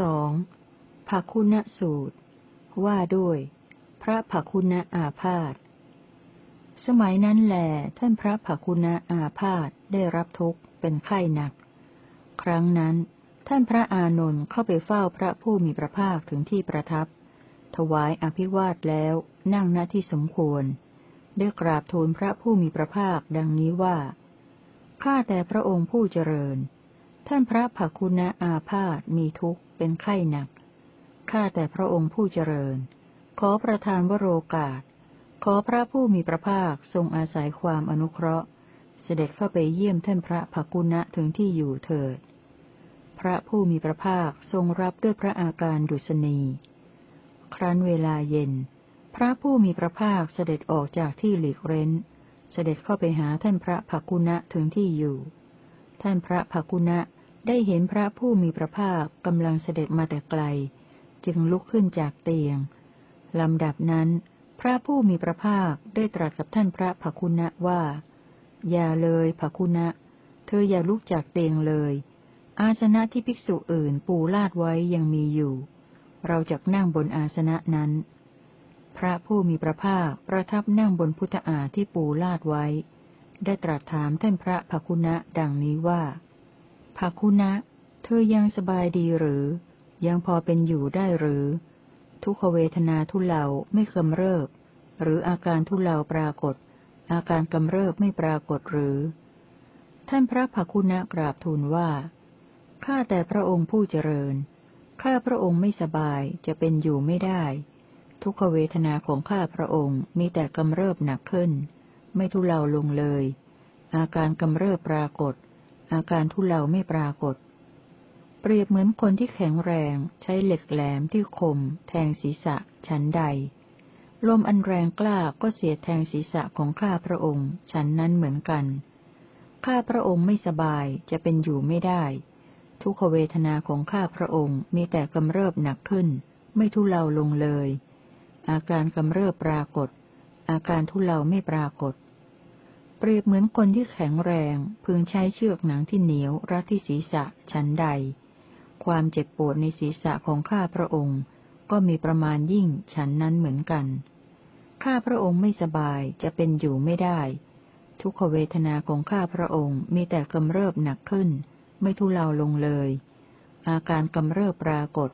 สองภคุณสูตร ว่าด้วย พระภคุณอาพาธ สมัยนั้นแหลท่านพระภคุณอาพาธได้รับทุกข์เป็นไข้หนัก ครั้งนั้น ท่านพระอานนท์เข้าไปเฝ้าพระผู้มีพระภาคถึงที่ประทับ ถวายอภิวาทแล้วนั่งณที่สมควร ได้กราบทูลพระผู้มีพระภาคดังนี้ว่า ข้าแต่พระองค์ผู้เจริญ ท่านพระภาคุณะอาพาธมีทุกข์เป็นไข้หนัก ข้าแต่พระองค์ผู้เจริญ ขอประทานวโรกาส ขอพระผู้มีพระภาคทรงอาศัยความอนุเคราะห์ เสด็จเข้าไปเยี่ยมท่านพระภาคุณะถึงที่อยู่เถิด พระผู้มีพระภาคทรงรับด้วยพระอาการดุษณี ครั้นเวลาเย็น พระผู้มีพระภาคเสด็จออกจากที่หลีกเร้น เสด็จเข้าไปหาท่านพระภาคุณะถึงที่อยู่ ท่านพระภาคุณะ ได้เห็นพระผู้มีพระภาคกำลังเสด็จมาแต่ไกล จึงลุกขึ้นจากเตียงลำดับนั้น พระผู้มีพระภาคได้ตรัสกับท่านพระภคุณะว่า อย่าเลยภคุณะ เธออย่าลุกจากเตียงเลย อาสนะที่ภิกษุอื่นปูลาดไว้ยังมีอยู่ เราจะนั่งบนอาสนะนั้น พระผู้มีพระภาคประทับนั่งบนพุทธาที่ปูลาดไว้ ได้ตรัสถามท่านพระภคุณะดังนี้ว่า ภาคุณะ เธอยังสบายดีหรือ ยังพอเป็นอยู่ได้หรือ ทุกขเวทนาทุเลาไม่กำเริบ หรืออาการทุเลาปรากฏ อาการกำเริบไม่ปรากฏหรือ ท่านพระภาคุณะกราบทูลว่า ข้าแต่พระองค์ผู้เจริญ ข้าพระองค์ไม่สบายจะเป็นอยู่ไม่ได้ ทุกขเวทนาของข้าพระองค์มีแต่กำเริบหนักขึ้น ไม่ทุเลาลงเลย อาการกำเริบปรากฏ อาการทุเลาไม่ปรากฏ เปรียบเหมือนคนที่แข็งแรง ใช้เหล็กแหลมที่คม แทงศีรษะ ฉันใด ลมอันแรงกล้าก็เสียแทงศีรษะของข้าพระองค์ ฉันนั้นเหมือนกัน ข้าพระองค์ไม่สบายจะเป็นอยู่ไม่ได้ ทุกขเวทนาของข้าพระองค์มีแต่กำเริบหนักขึ้น ไม่ทุเลาลงเลย อาการกำเริบปรากฏ อาการทุเลาไม่ปรากฏ เปรียบเหมือนคนที่แข็งแรง พึงใช้เชือกหนังที่เหนียว รัดที่ศีรษะชั้นใด ความเจ็บปวดในศีรษะของข้าพระองค์ ก็มีประมาณยิ่งฉันนั้นเหมือนกัน ข้าพระองค์ไม่สบายจะเป็นอยู่ไม่ได้ ทุกขเวทนาของข้าพระองค์มีแต่กำเริบหนักขึ้น ไม่ทุเลาลงเลย อาการกำเริบปรากฏ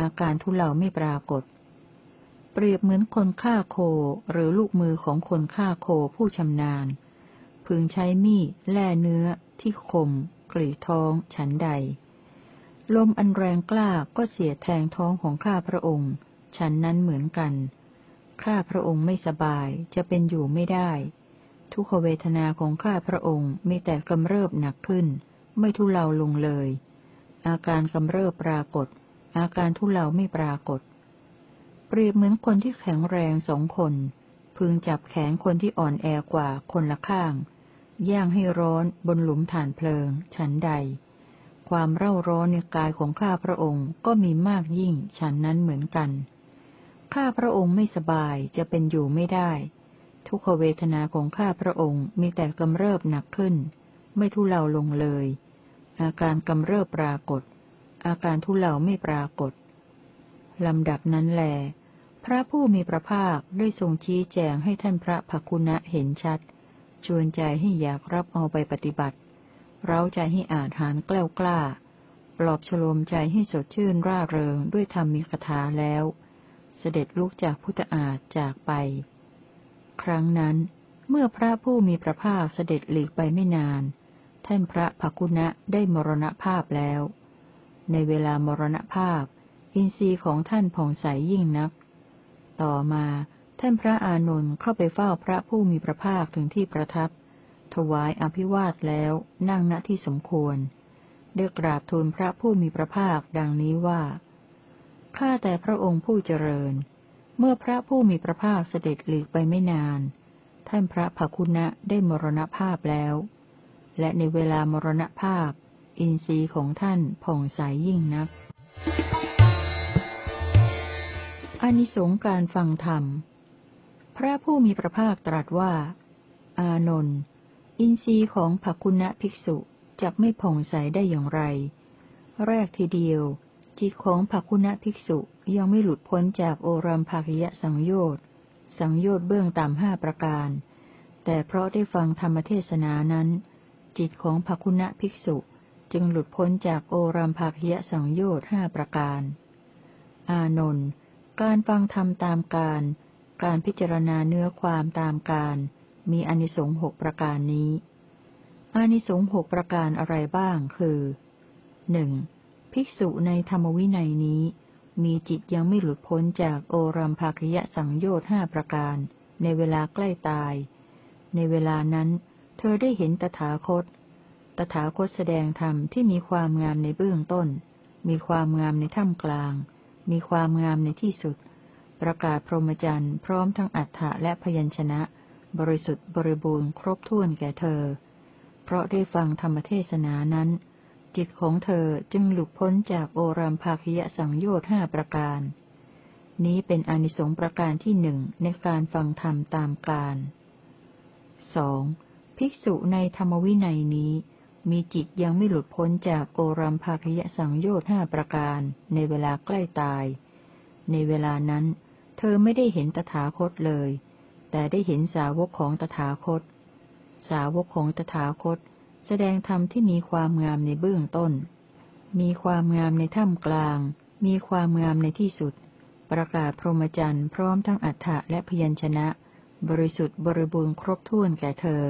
อาการทุเลาไม่ปรากฏ เปรียบเหมือนคนฆ่าโคหรือลูกมือของคนฆ่าโคผู้ชำนาญ พึงใช้มีดแล่เนื้อ ที่คมกรีดท้อง ฉันใด ลมอันแรงกล้าก็เสียแทงท้องของข้าพระองค์ ฉันนั้นเหมือนกัน ข้าพระองค์ไม่สบายจะเป็นอยู่ไม่ได้ ทุกขเวทนาของข้าพระองค์มีแต่กำเริบหนักขึ้น ไม่ทุเลาลงเลย อาการกำเริบปรากฏ อาการทุเลาไม่ปรากฏ เปรียบเหมือนคนที่แข็งแรงสองคน พึงจับแขนคนที่อ่อนแอกว่าคนละข้าง ย่างให้ร้อนบนหลุมฐานเพลิง ฉันใด ความเร่าร้อนในกายของข้าพระองค์ก็มีมากยิ่งฉันนั้นเหมือนกัน ข้าพระองค์ไม่สบายจะเป็นอยู่ไม่ได้ ทุกขเวทนาของข้าพระองค์มีแต่กำเริบหนักขึ้น ไม่ทุเลาลงเลย อาการกำเริบปรากฏ อาการทุเลาไม่ปรากฏลำดับนั้นแหล พระผู้มีพระภาคได้ทรงชี้แจงให้ท่านพระภคุณะเห็นชัด ชวนใจให้อยากรับเอาไปปฏิบัติ เราใจให้อาหารกล้ากล้า ปลอบฉลมใจให้สดชื่นร่าเริงด้วยธรรมีคถาแล้ว เสด็จลุกจากพุทธอาฏจากไป ครั้งนั้น เมื่อพระผู้มีพระภาคเสด็จหลีกไปไม่นาน ท่านพระภกุณะได้มรณภาพแล้ว ในเวลามรณภาพ อินทรีย์ของท่านผ่องใสยิ่งนัก ต่อมา ท่านพระอานนท์เข้าไปเฝ้าพระผู้มีพระภาคถึงที่ประทับ ถวายอภิวาทแล้วนั่งณที่สมควรได้กราบทูลพระผู้มีพระภาคดังนี้ว่า ข้าแต่พระองค์ผู้เจริญ เมื่อพระผู้มีพระภาคเสด็จหลีกไปไม่นาน ท่านพระภคุณะได้มรณภาพแล้ว และในเวลามรณภาพ อินทรีย์ของท่านผ่องใสยยิ่งนัก อานิสงส์การฟังธรรม พระผู้มีพระภาคตรัสว่า อานนท์อินทรีย์ของภคุณะภิกษุจะไม่ผ่องใสได้อย่างไร แรกทีเดียว จิตของภักคุณะภิกษุยังไม่หลุดพ้นจากโอรัมภาคิยสังโยชน์สังโยชน์เบื้องต่ำห้าประการ แต่เพราะได้ฟังธรรมเทศนานั้น จิตของภักคุณะภิกษุจึงหลุดพ้นจากโอรัมภาคิยสังโยชน์ห้าประการ อานนท์ การฟังธรรมตามการ การพิจารณาเนื้อความตามการ มีอนิสงส์หกประการนี้ อนิสงส์หกประการอะไรบ้างคือหนึ่งภิกษุในธรรมวินัยนี้ มีจิตยังไม่หลุดพ้นจากโอรัมภาคยะสังโยชน์ห้าประการ ในเวลาใกล้ตาย ในเวลานั้น เธอได้เห็นตถาคต ตถาคตแสดงธรรมที่มีความงามในเบื้องต้น มีความงามในท่ามกลาง มีความงามในที่สุด ประกาศพรหมจรรย์พร้อมทั้งอัฏฐะและพยัญชนะ บริสุทธิ์บริบูรณ์ครบถ้วนแก่เธอ เพราะได้ฟังธรรมเทศนานั้น จิตของเธอจึงหลุดพ้นจากโอรัมภาคิยสังโยชน์ห้าประการ นี้เป็นอนิสงส์ประการที่หนึ่งในการฟังธรรมตามการสองภิกษุในธรรมวินัยนี้ มีจิตยังไม่หลุดพ้นจากโอรัมภาคิยสังโยชน์ห้าประการ ในเวลาใกล้ตาย ในเวลานั้น เธอไม่ได้เห็นตถาคตเลย แต่ได้เห็นสาวกของตถาคต สาวกของตถาคต แสดงธรรมที่มีความงามในเบื้องต้น มีความงามในท่ามกลาง มีความงามในที่สุด ประกาศพรหมจรรย์พร้อมทั้งอัฏฐะและพยัญชนะ บริสุทธิ์บริบูรณ์ครบถ้วนแก่เธอ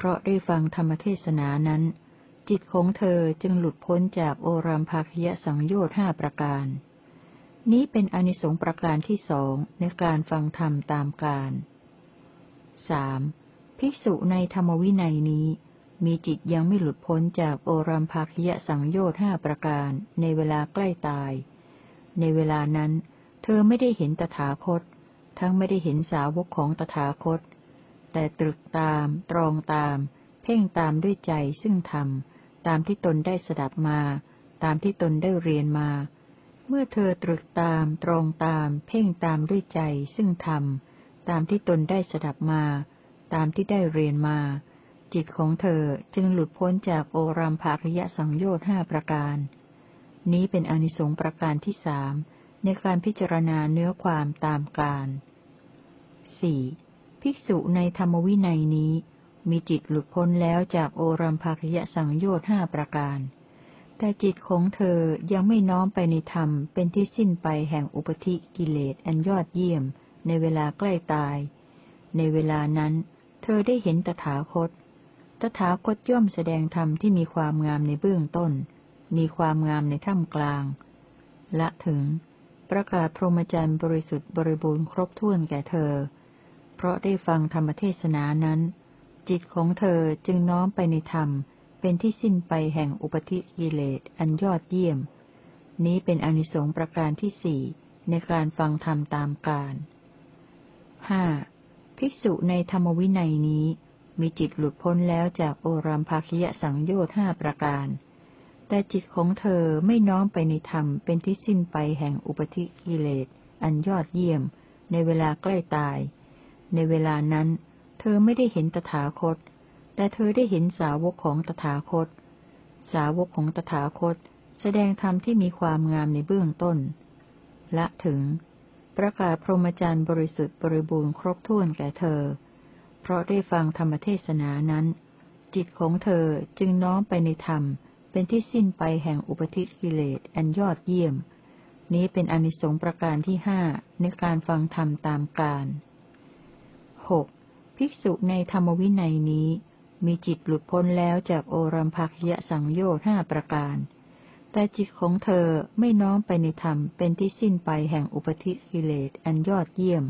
เพราะได้ฟังธรรมเทศนานั้น จิตของเธอจึงหลุดพ้นจากโอรัมภาคยสังโยชน์ห้าประการ นี้เป็นอนิสงส์ประการที่สองในการฟังธรรมตามการสภิกษุในธรรมวินัยนี้ มีจิตยังไม่หลุดพ้นจากโอรัมภาคยสังโยชน์ห้าประการในเวลาใกล้ตาย ในเวลานั้น เธอไม่ได้เห็นตถาคต ทั้งไม่ได้เห็นสาวกของตถาคต แต่ตรึกตาม ตรองตาม เพ่งตามด้วยใจซึ่งธรรม ตามที่ตนได้สดับมา ตามที่ตนได้เรียนมา เมื่อเธอตรึกตาม ตรองตาม เพ่งตามด้วยใจซึ่งธรรม ตามที่ตนได้สดับมา ตามที่ได้เรียนมา จิตของเธอจึงหลุดพ้นจากโอรัมภาคยะสังโยชน์ห้าประการ นี้เป็นอนิสงส์ประการที่สามในการพิจารณาเนื้อความตามการสี่ ภิกษุในธรรมวินัยนี้ มีจิตหลุดพ้นแล้วจากโอรัมภาคยสังโยชน์ห้าประการ แต่จิตของเธอยังไม่น้อมไปในธรรมเป็นที่สิ้นไปแห่งอุปธิกิเลสอันยอดเยี่ยม ในเวลาใกล้ตาย ในเวลานั้น เธอได้เห็นตถาคต ตถาคตย่อมแสดงธรรมที่มีความงามในเบื้องต้น มีความงามในท่ามกลาง และถึง ประกาศพรหมจรรย์บริสุทธิ์บริบูรณ์ครบถ้วนแก่เธอ เพราะได้ฟังธรรมเทศนานั้น จิตของเธอจึงน้อมไปในธรรม เป็นที่สิ้นไปแห่งอุปธิกิเลสอันยอดเยี่ยม นี้เป็นอนิสงส์ประการที่สี่ในการฟังธรรมตามการหาภิกษุในธรรมวินัยนี้ มีจิตหลุดพ้นแล้วจากโอรัมภาคิยสังโยชน์ห้าประการ แต่จิตของเธอไม่น้อมไปในธรรมเป็นที่สิ้นไปแห่งอุปธิกิเลสอันยอดเยี่ยม ในเวลาใกล้ตาย ในเวลานั้น เธอไม่ได้เห็นตถาคต แต่เธอได้เห็นสาวกของตถาคต สาวกของตถาคต แสดงธรรมที่มีความงามในเบื้องต้น ละถึง ประกาศพรหมจรรย์บริสุทธิ์บริบูรณ์ครบถ้วนแก่เธอ เพราะได้ฟังธรรมเทศนานั้น จิตของเธอจึงน้อมไปในธรรม เป็นที่สิ้นไปแห่งอุปธิกิเลสอันยอดเยี่ยมนี้เป็นอนิสงส์ประการที่ห้าในการฟังธรรมตามการ หกภิกษุในธรรมวินัยนี้ มีจิตหลุดพ้นแล้วจากโอรัมภักยะสังโยชน์ห้าประการ แต่จิตของเธอไม่น้อมไปในธรรมเป็นที่สิ้นไปแห่งอุปธิกิเลสอันยอดเยี่ยม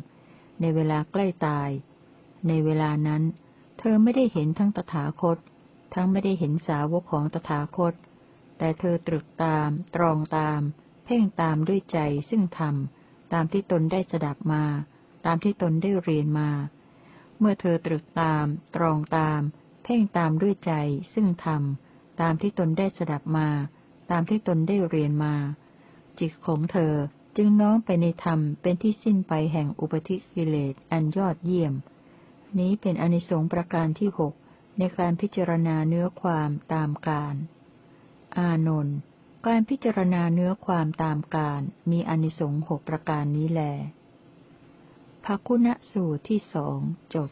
ในเวลาใกล้ตาย ในเวลานั้น เธอไม่ได้เห็นทั้งตถาคต ทั้งไม่ได้เห็นสาวกของตถาคต แต่เธอตรึกตาม ตรองตาม เพ่งตามด้วยใจซึ่งธรรมตามที่ตนได้สดับมา ตามที่ตนได้เรียนมา เมื่อเธอตรึกตาม ตรองตาม เพ่งตามด้วยใจ ซึ่งธรรม ตามที่ตนได้สดับมา ตามที่ตนได้เรียนมา จิตของเธอจึงน้อมไปในธรรมเป็นที่สิ้นไปแห่งอุปธิกิเลสอันยอดเยี่ยม นี้เป็นอนิสงส์ประการที่หกในการพิจารณาเนื้อความตามการ อานนท์การพิจารณาเนื้อความตามการมีอนิสงส์หกประการนี้แล ภคุณสูตรที่สองจบ